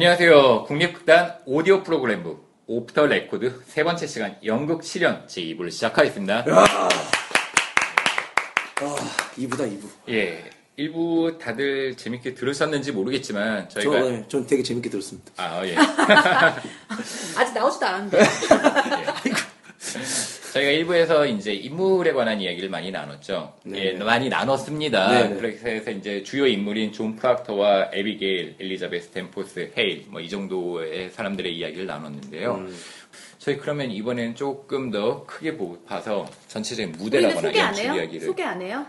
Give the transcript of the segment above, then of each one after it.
안녕하세요. 국립극단 오디오 프로그램부 off the record 세 번째 시간 연극 실현 제2부를 시작하겠습니다. 아, 2부다, 2부. 예. 1부 다들 재밌게 들으셨는지 모르겠지만 저, 저희가 네, 전 되게 재밌게 들었습니다. 아, 예. 아직 나오지도 않았는데. 저희가 1부에서 이제 인물에 관한 이야기를 많이 나눴죠. 네. 예, 많이 나눴습니다. 네, 네. 그래서 해서 이제 주요 인물인 존 프락터와 에비게일, 엘리자베스 댄포스, 헤일, 뭐 이 정도의 사람들의 이야기를 나눴는데요. 음. 저희 그러면 이번에는 조금 더 크게 보- 봐서 전체적인 무대라거나 소개 안 연출 해요? 이야기를 소개 안 해요?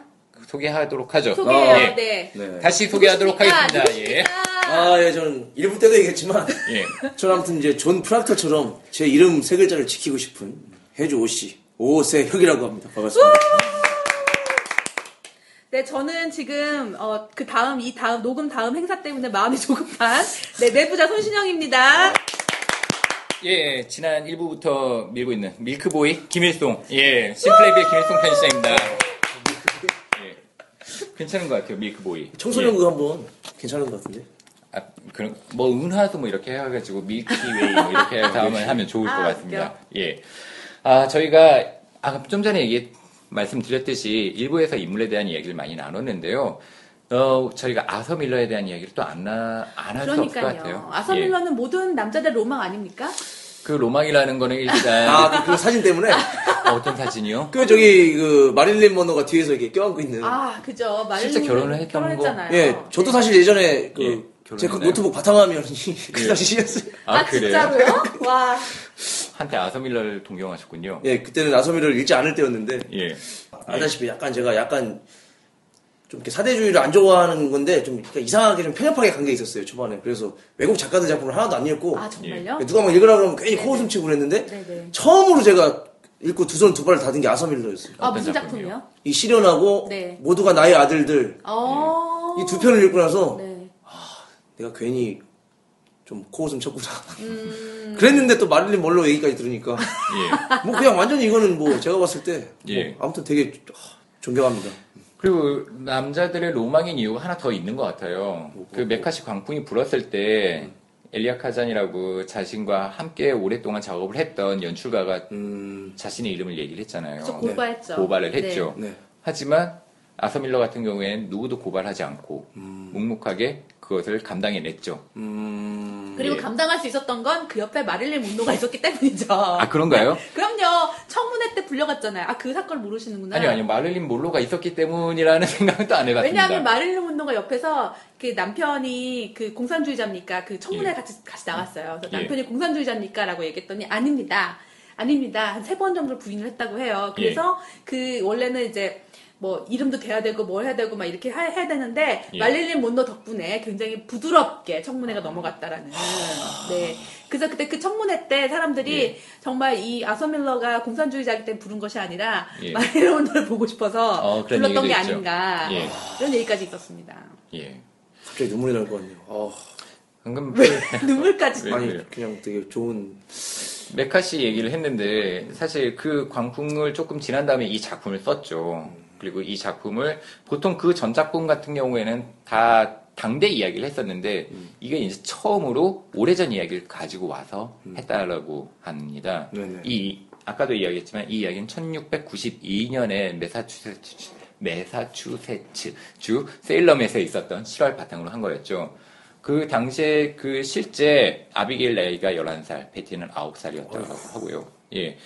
소개하도록 하죠. 소개해요. 예. 네. 네. 다시 소개하도록 누구십니까? 하겠습니다. 예. 누구십니까? 아, 예, 저는 1부 때도 얘기했지만, 예. 저는 아무튼 이제 존 프락터처럼 제 이름 세 글자를 지키고 싶은 해주 오씨, 오세혁이라고 합니다. 반갑습니다. 네, 저는 지금 어, 그 다음 이 다음 녹음 다음 행사 때문에 마음이 조급한 네 내부자 손신영입니다. 예, 지난 1부부터 밀고 있는 밀크보이 김일송. 예, 심플레이비의 김일송 편집장입니다. 예. 괜찮은 것 같아요, 밀크보이. 청소년국 한번 괜찮은 것 같은데. 아, 그런, 뭐, 은하도 뭐 이렇게 해가지고, 밀키웨이 뭐 이렇게 다음을 하면 좋을 것 아, 같습니다. 예. 아, 저희가, 아, 좀 전에 얘기, 말씀드렸듯이, 일부에서 인물에 대한 이야기를 많이 나눴는데요. 어, 저희가 아서 밀러에 대한 이야기를 또 안, 나, 안할 수 없을 것 같아요. 그러니까요. 아서 예. 밀러는 모든 남자들 로망 아닙니까? 그 로망이라는 거는 일단, 아, 그, 그 사진 때문에. 어떤 사진이요? 그, 저기, 그, 마릴린 먼로가 뒤에서 이렇게 껴안고 있는. 아, 그죠. 실제 마릴린 결혼을 했던 거? 결혼했잖아요. 예, 저도 네. 사실 예전에 그, 예, 제 결혼했나요? 노트북 바탕화면이 그 예. 당시였어요. 아, 그래요? 진짜로요? 와. 한때 아서 밀러를 동경하셨군요. 예, 그때는 아서미를 읽지 않을 때였는데, 예. 알다시피 약간 제가 약간 좀 이렇게 사대주의를 안 좋아하는 건데 좀 이상하게 좀 편협하게 간 게 있었어요 초반에 그래서 외국 작가들 작품을 하나도 안 읽고 아, 정말요? 누가 막 읽으라 그러면 괜히. 코웃음 치고 그랬는데 네네. 처음으로 제가 읽고 두 손 두 발을 닫은 게 아서밀러였어요 아, 무슨 작품이요? 이 시련하고 네. 모두가 나의 아들들 어. 이두 편을 읽고 나서 네. 내가 괜히 좀 코웃음 쳤구나 음. 그랬는데 또 마릴린 멀로 얘기까지 들으니까 예. 뭐 그냥 완전히 이거는 뭐 제가 봤을 때뭐 예. 아무튼 되게 존경합니다 그리고 남자들의 로망인 이유가 하나 더 있는 것 같아요. 뭐, 그 메카시 광풍이 불었을 때 엘리아 카잔이라고 자신과 함께 오랫동안 작업을 했던 연출가가 음 자신의 이름을 얘기를 했잖아요. 저 고발했죠. 고발을 했죠. 네. 하지만 아서밀러 같은 경우에는 누구도 고발하지 않고 음. 묵묵하게 그것을 감당해냈죠. 음... 그리고 예. 감당할 수 있었던 건 그 옆에 마릴린 문로가 있었기 때문이죠. 아 그런가요? 그럼요. 청문회 때 불려갔잖아요. 아, 그 사건을 모르시는구나. 아니요, 아니요. 마를린 몰로가 있었기 때문이라는 생각은 또 안 해봤습니다. 왜냐하면 마릴린 문로가 옆에서 그 남편이 그 공산주의자입니까? 그 청문회 예. 같이 같이 나갔어요. 그래서 예. 남편이 공산주의자입니까?라고 얘기했더니 아닙니다. 아닙니다. 한 세 번 정도 부인을 했다고 해요. 그래서 예. 그 원래는 이제 뭐 이름도 돼야 되고 뭘 해야 되고 막 이렇게 하- 해야 되는데 예. 말릴린 몬로 덕분에 굉장히 부드럽게 청문회가 넘어갔다라는 네 그래서 그때 그 청문회 때 사람들이 예. 정말 이 아서 밀러가 공산주의자이기 때문에 부른 것이 아니라 예. 말릴린 몬로를 보고 싶어서 어, 불렀던 게 있죠. 아닌가 예. 이런 얘기까지 있었습니다 예. 갑자기 눈물이 날 것 같네요. 아, 방금 눈물까지 왜 아니 그래요? 그냥 되게 좋은 메카시 얘기를 했는데 사실 그 광풍을 조금 지난 다음에 이 작품을 썼죠. 그리고 이 작품을 보통 그 전 작품 같은 경우에는 다 당대 이야기를 했었는데 이게 이제 처음으로 오래전 이야기를 가지고 와서 했다라고 합니다. 네네. 이 아까도 이야기했지만 이 이야기는 1692년에 메사추세츠 메사추세츠 주 세일럼에서 있었던 실화를 바탕으로 한 거였죠. 그 당시에 그 실제 아비게일 레이가 11살, 베티는 9살이었다고 하고요. 예.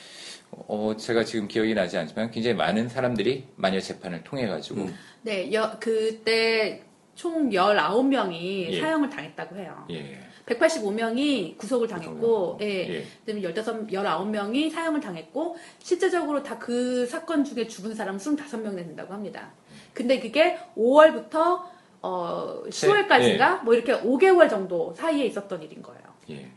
어, 제가 지금 기억이 나지 않지만 굉장히 많은 사람들이 마녀 재판을 통해 가지고 음. 네 여, 그때 총 19명이 예. 사형을 당했다고 해요 예. 185명이 구속을 당했고, 예. 예. 그다음에 15, 19명이 사형을 당했고, 실제적으로 다 그 사건 중에 죽은 사람 25명 된다고 합니다. 근데 그게 5월부터, 어, 10월까지가 뭐 이렇게 5개월 정도 사이에 있었던 일인 거예요. 예.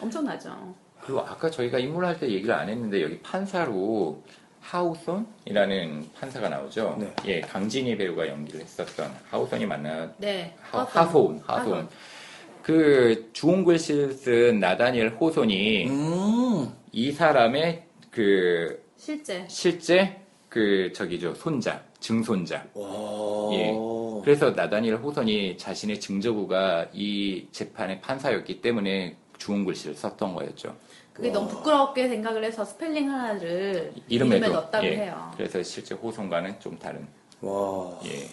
엄청나죠. 그리고 아까 저희가 인물할 때 얘기를 안 했는데 여기 판사로 하우손이라는 판사가 나오죠. 네. 예, 강진희 배우가 연기를 했었던 하우손이 맞나? 네. 하, 허선. 하손, 하손. 그 주홍 글씨를 쓴 나다니엘 호손이 음. 이 사람의 그 실제. 실제 그 저기죠 손자 증손자. 와. 예. 그래서 나다니엘 호선이 자신의 증조부가 이 재판의 판사였기 때문에 주운 글씨를 썼던 거였죠. 그게 너무 부끄럽게 생각을 해서 스펠링 하나를 이름에도 이름에 넣었다고 예. 해요. 그래서 실제 호선과는 좀 다른. 와. 예.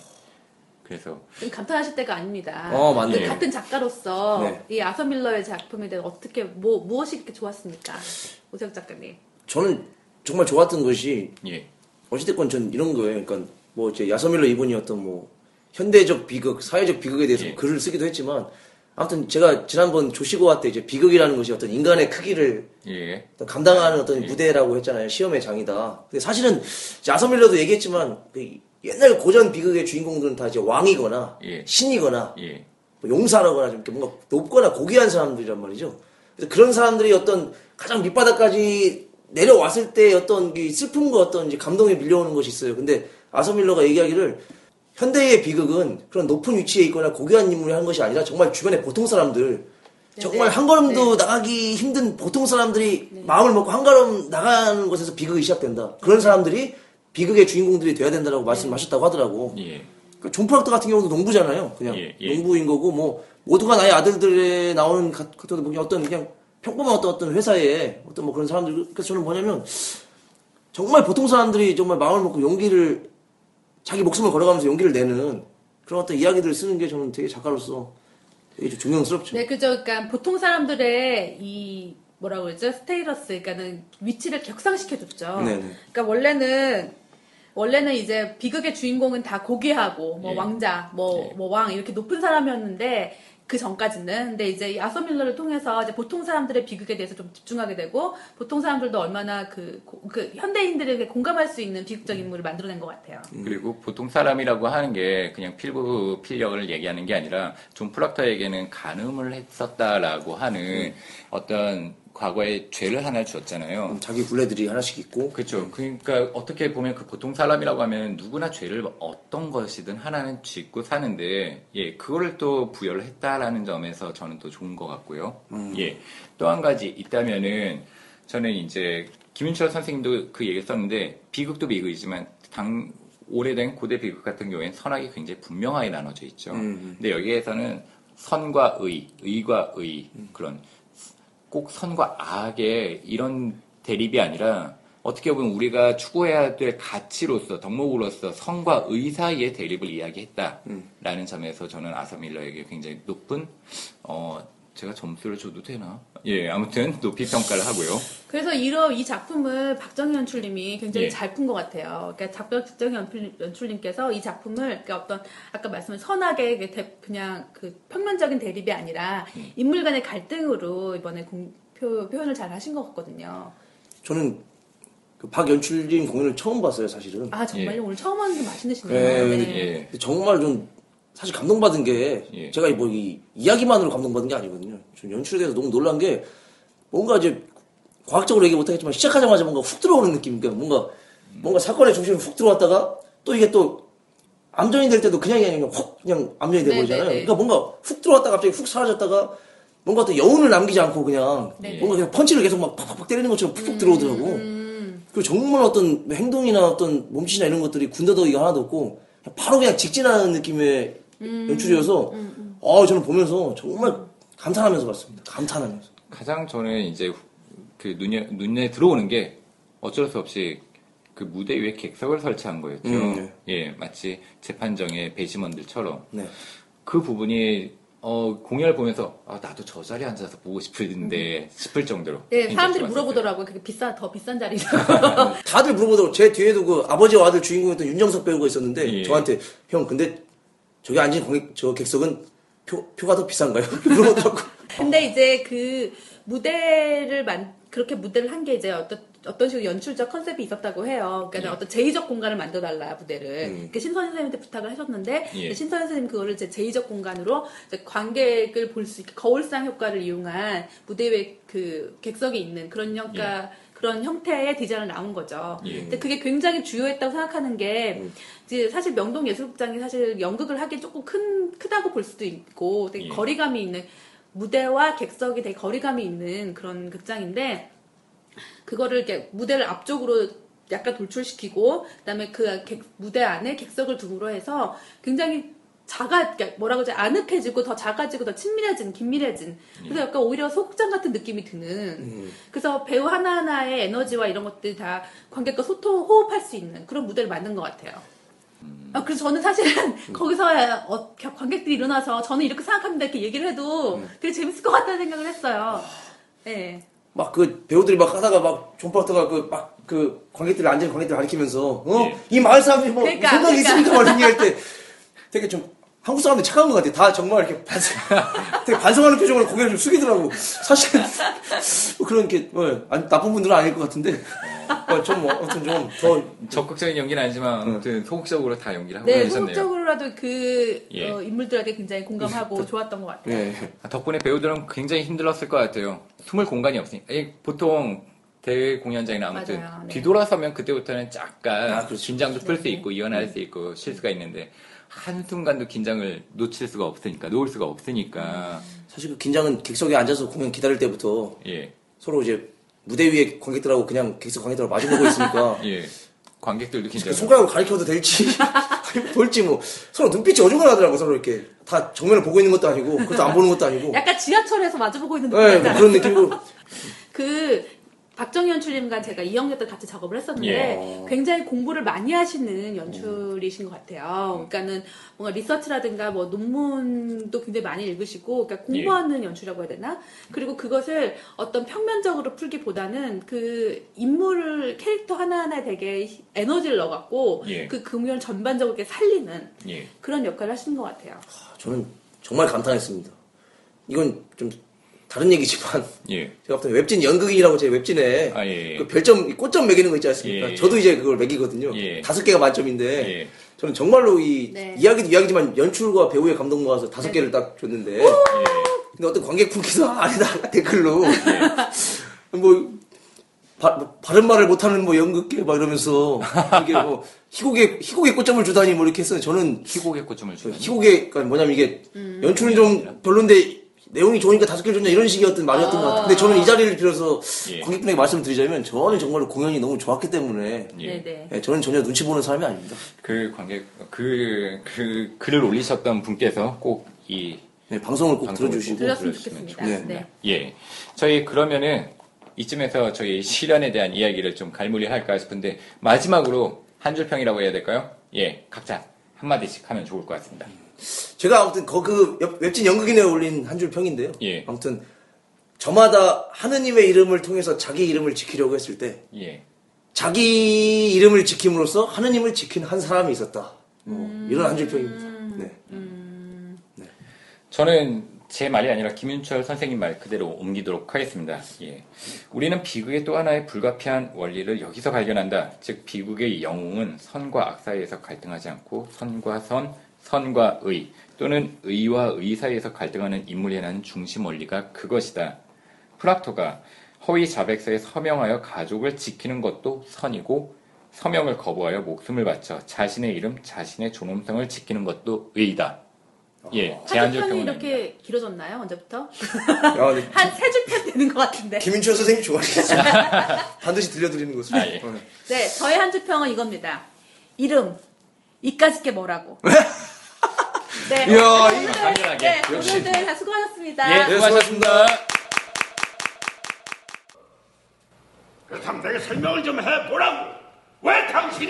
그래서 좀 감탄하실 때가 아닙니다. 어, 맞네. 그 같은 작가로서 네. 이 아서 밀러의 작품에 대해 어떻게 뭐 무엇이 그렇게 좋았습니까, 오세혁 작가님? 저는 정말 좋았던 것이 예. 어찌됐건 전 이런 거예요. 그러니까 뭐 이제 야서밀러 이분이 어떤 뭐 현대적 비극, 사회적 비극에 대해서 예. 글을 쓰기도 했지만 아무튼 제가 지난번 조시고화 때 이제 비극이라는 것이 어떤 인간의 크기를 예. 어떤 감당하는 어떤 무대라고 했잖아요. 시험의 장이다. 근데 사실은 야서밀러도 얘기했지만 그 옛날 고전 비극의 주인공들은 다 이제 왕이거나 예. 신이거나 예. 뭐 용사라거나 좀 뭔가 높거나 고귀한 사람들이란 말이죠. 그래서 그런 사람들이 어떤 가장 밑바닥까지 내려왔을 때 어떤 이 슬픔과 어떤 감동이 밀려오는 것이 있어요. 근데 아서밀러가 얘기하기를 현대의 비극은 그런 높은 위치에 있거나 고귀한 인물이 한 것이 아니라 정말 주변의 보통 사람들 정말 네. 한 걸음도 나가기 힘든 보통 사람들이 마음을 먹고 한 걸음 나가는 곳에서 비극이 시작된다. 그런 사람들이 비극의 주인공들이 돼야 된다라고 말씀하셨다고 하더라고. 예. 그 존 프락터 같은 경우도 농부잖아요. 그냥 예, 예. 농부인 거고 뭐 모두가 나의 아들들에 나오는 가- 같은 뭐 어떤 그냥 평범한 어떤 어떤 회사에 어떤 뭐 그런 사람들 그래서 저는 뭐냐면 정말 보통 사람들이 정말 마음을 먹고 용기를 자기 목숨을 걸어가면서 용기를 내는 그런 어떤 이야기들을 쓰는 게 저는 되게 작가로서 되게 좀 존경스럽죠. 네, 그죠. 그러니까 보통 사람들의 이 뭐라고 그러죠? 스테이러스, 그러니까는 위치를 격상시켜줬죠. 네네. 그러니까 원래는 원래는 이제 비극의 주인공은 다 고귀하고 뭐 예. 왕자, 뭐 예. 뭐왕 이렇게 높은 사람이었는데 그 전까지는. 근데 이제 이 아서 밀러를 통해서 이제 보통 사람들의 비극에 대해서 좀 집중하게 되고 보통 사람들도 얼마나 그, 고- 그 현대인들에게 공감할 수 있는 비극적 인물을 만들어낸 것 같아요. 그리고 보통 사람이라고 하는 게 그냥 필부필녀를 얘기하는 게 아니라 존 프록터에게는 간음을 했었다라고 하는 어떤 과거의 죄를 하나 주었잖아요. 자기 굴레들이 하나씩 있고 그렇죠. 그러니까 어떻게 보면 그 보통 사람이라고 하면 누구나 죄를 어떤 것이든 하나는 짓고 사는데 예 그거를 또 부여를 했다라는 점에서 저는 또 좋은 것 같고요. 예또 한 가지 있다면은 저는 이제 김윤철 선생님도 그 얘기 썼는데 비극도 비극이지만 당 오래된 고대 비극 같은 경우에는 선악이 굉장히 분명하게 나눠져 있죠. 근데 여기에서는 선과 의, 의과 의 그런 꼭 선과 악의 이런 대립이 아니라 어떻게 보면 우리가 추구해야 될 가치로서 덕목으로서 선과 의 사이의 대립을 이야기했다라는 점에서 저는 아서 밀러에게 굉장히 높은 어 제가 점수를 줘도 되나? 예, 아무튼 높이 평가를 하고요. 그래서 이러 이 작품을 박정희 연출님이 굉장히 예. 잘푼 것 같아요. 그러니까 작- 박정희 연출- 연출 님께서 이 작품을 그러니까 어떤 아까 말씀한 선악의 그 대- 그냥 그 평면적인 대립이 아니라 예. 인물 간의 갈등으로 이번에 공- 표, 표현을 잘 하신 것 같거든요. 저는 그 박연출님 공연을 처음 봤어요 사실은. 아 정말요? 오늘 처음 하는 게 맛있으시네요. 네, 네. 예. 정말 좀 사실 감동받은 게 예. 제가 뭐 이 이야기만으로 감동받은 게 아니거든요. 좀 연출에 대해서 너무 놀란 게 뭔가 이제 과학적으로 얘기 못하겠지만 시작하자마자 뭔가 훅 들어오는 느낌. 그러니까 뭔가 뭔가 사건의 중심이 훅 들어왔다가 또 이게 또 암전이 될 때도 그냥이 아니라 확 그냥 암전이 네, 돼버리잖아요. 네, 네. 그러니까 뭔가 훅 들어왔다가 갑자기 훅 사라졌다가 뭔가 어떤 여운을 남기지 않고 그냥 네. 뭔가 그냥 펀치를 계속 막 팍팍팍 때리는 것처럼 푹푹 들어오더라고. 음, 그리고 정말 어떤 행동이나 어떤 몸짓이나 이런 것들이 군더더기가 하나도 없고 그냥 바로 그냥 직진하는 느낌의 음. 연출이어서 아 저는 보면서 정말 감탄하면서 봤습니다. 감탄하면서. 가장 저는 이제 그 눈에, 눈에 들어오는 게 어쩔 수 없이 그 무대 위에 객석을 설치한 거였죠. 음, 예, 마치 재판정의 배심원들처럼 네. 그 부분이 어, 공연을 보면서 아, 나도 저 자리에 앉아서 보고 싶은데 싶을 정도로. 네, 사람들이. 물어보더라고요. 그게 비싼 더 비싼 자리죠. 다들 물어보더라고. 제 뒤에도 그 아버지와 아들 주인공이었던 윤정석 배우가 있었는데 예. 저한테 형 근데 저기 앉은 공- 저 객석은 표, 표가 더 비싼가요? 그러더라고. 근데 이제 그 무대를 만 그렇게 무대를 한 게 이제 어떤 어떤 식으로 연출적 컨셉이 있었다고 해요. 그러니까 예. 어떤 제의적 공간을 만들어달라 무대를. 음. 그 신선 선생님한테 부탁을 하셨는데 예. 신선 선생님 그거를 이제 제의적 공간으로 이제 관객을 볼 수 있게 거울상 효과를 이용한 무대 위에 그 객석이 있는 그런 형가 그런 형태의 디자인을 나온 거죠. 예. 근데 그게 굉장히 주요했다고 생각하는 게 이제 사실 명동 예술극장이 사실 연극을 하기 조금 큰 크다고 볼 수도 있고 되게 예. 거리감이 있는 무대와 객석이 되게 거리감이 있는 그런 극장인데 그거를 이렇게 무대를 앞쪽으로 약간 돌출시키고 그다음에 그 객- 무대 안에 객석을 둠으로 해서 굉장히 작아 그러니까 뭐라고 하지 아늑해지고 더 작아지고 더 친밀해진 긴밀해진 그래서 약간 오히려 소극장 같은 느낌이 드는 그래서 배우 하나하나의 에너지와 이런 것들이 다 관객과 소통 호흡할 수 있는 그런 무대를 만든 것 같아요. 아, 그래서 저는 사실은 거기서 어, 관객들이 일어나서 저는 이렇게 생각합니다 이렇게 얘기를 해도 되게 재밌을 것 같다는 생각을 했어요. 네. 막그 배우들이 막 하다가 막 존파트가 그 막 그 관객들 앉은 관객들 가리키면서 어? 예. 이 마을 사람들이 뭐 그러니까, 생각이 그러니까. 있습니까? 막 얘기할 때 되게 좀 한국 사람들 착한 것 같아. 다 정말 이렇게 반성, 되게 반성하는 표정으로 고개를 좀 숙이더라고. 사실 뭐 그런 게 뭐, 아니, 나쁜 분들은 아닐 것 같은데 어, 좀 뭐, 아무튼 좀더 적극적인 연기는 아니지만 아무튼 소극적으로 다 연기를 하고 네, 계셨네요. 소극적으로라도 그 예. 어, 인물들에게 굉장히 공감하고 좋았던 것 같아요. 예. 아, 덕분에 배우들은 굉장히 힘들었을 것 같아요. 숨을 공간이 없으니까. 아니, 보통 대회 공연장이나 아무튼 맞아요. 네. 뒤돌아서면 그때부터는 약간 아, 그렇죠. 긴장도 풀수 네. 있고 이완할 수 있고 실수가 있는데 한순간도 긴장을 놓칠 수가 없으니까 놓을 수가 없으니까 사실 그 긴장은 객석에 앉아서 공연 기다릴 때부터 예. 서로 이제 무대 위에 관객들하고 그냥 객석 관객들하고 마주보고 있으니까 예. 관객들도 긴장. 그 손가락으로 가리켜도 될지 아니면 볼지 뭐 서로 눈빛이 어중간하더라고 서로 이렇게 다 정면을 보고 있는 것도 아니고 그것도 안 보는 것도 아니고 약간 지하철에서 마주보고 있는 네, 느낌 뭐 같아요. 그런 느낌으로 그 박정희 연출님과 제가 2학년 때 같이 작업을 했었는데 예. 굉장히 공부를 많이 하시는 연출이신 것 같아요. 그러니까는 뭔가 리서치라든가 뭐 논문도 굉장히 많이 읽으시고 그러니까 공부하는 연출이라고 해야 되나? 그리고 그것을 어떤 평면적으로 풀기보다는 그 인물을 캐릭터 하나하나에 되게 에너지를 넣어갖고 예. 그 공연을 전반적으로 이렇게 살리는 예. 그런 역할을 하시는 것 같아요. 저는 정말 감탄했습니다. 이건 좀 다른 얘기지만 예. 제가 봤을 때 웹진 연극인이라고 제 웹진에 아, 예, 예. 그 별점 꽃점 매기는 거 있지 않습니까? 예, 예. 저도 이제 그걸 매기거든요. 예. 다섯 개가 만점인데 예. 저는 정말로 이 네. 이야기도 이야기지만 연출과 배우의 감동 모아서 다섯 네. 개를 딱 줬는데 예. 근데 어떤 관객분께서 아니다 댓글로 예. 뭐 바, 뭐 바른 말을 못하는 뭐 연극계 막 이러면서 이게 뭐 희곡에 희곡에 꽃점을 주다니 뭐 이렇게 했어요. 저는 희곡의 꽃점을 저 주는. 희곡에 그러니까 뭐냐면 이게 음. 연출은 좀 별론데 내용이 좋으니까 다섯 개를 줬냐 이런 식이었던 말이었던 것 같아요. 근데 저는 이 자리를 빌어서 예. 관객분에게 말씀드리자면 저는 정말로 공연이 너무 좋았기 때문에 예. 네네. 예, 저는 전혀 눈치 보는 사람이 아닙니다. 그 관객 그, 그 글을 올리셨던 분께서 꼭이 네, 방송을 꼭 방송을 들어주시고 들었으면 들어주시면 좋겠습니다. 좋겠습니다. 네. 예. 저희 그러면은 이쯤에서 저희 실현에 대한 이야기를 좀 갈무리 할까 싶은데 마지막으로 한 줄 평이라고 해야 될까요? 예. 각자 한 마디씩 하면 좋을 것 같습니다. 제가 아무튼 거그 웹진 연극인에 올린 한 줄 평인데요. 예. 아무튼 저마다 하느님의 이름을 통해서 자기 이름을 지키려고 했을 때 예. 자기 이름을 지킴으로써 하느님을 지킨 한 사람이 있었다. 뭐 이런 한 줄 평입니다. 네. 저는 제 말이 아니라 김윤철 선생님 말 그대로 옮기도록 하겠습니다. 예. 우리는 비극의 또 하나의 불가피한 원리를 여기서 발견한다. 즉, 비극의 영웅은 선과 악 사이에서 갈등하지 않고 선과 선, 선과 의 또는 의와 의 사이에서 갈등하는 인물이라는 중심 원리가 그것이다. 플라토가 허위 자백서에 서명하여 가족을 지키는 것도 선이고 서명을 거부하여 목숨을 바쳐 자신의 이름, 자신의 존엄성을 지키는 것도 의다. 예, 제한줄 한줄 평이 평은 이렇게 길어졌나요? 언제부터? 야, 근데 한세 줄 편 되는 것 같은데. 김윤철 선생님 좋아하시죠? 반드시 들려드리는 것으로. 아, 예. 어. 네, 저의 한줄 평은 이겁니다. 이름. 이까짓 게 뭐라고. 네. 이야, 오늘들, 당연하게. 네, 역시. 오늘들 다 수고하셨습니다. 예, 수고하셨습니다. 그 상대에게 설명을 좀 해보라고. 왜 당신이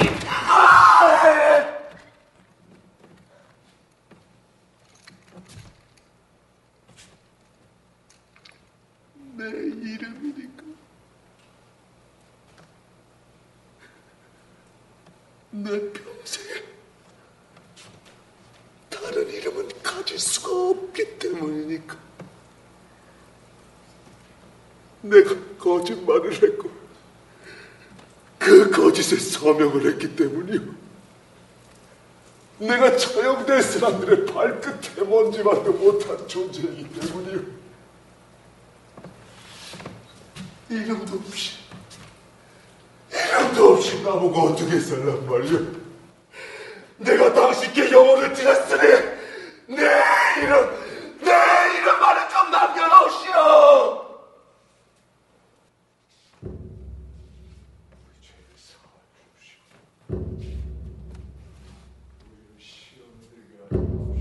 내 이름이니까 내 평생에 다른 이름은 가질 없기 때문이니까 내가 거짓말을 했고 그 거짓에 서명을 했기 때문이요. 내가 처형될 사람들의 발끝에 먼지만도 못한 존재이기 때문이요. 이름도 없이, 이름도 없이 나보고 어떻게 살란 말이야. 내가 당신께 영혼을 드렸으니 내 이름, 네, 내 이름만은 좀 남겨놓으시오. 시험들이 아니고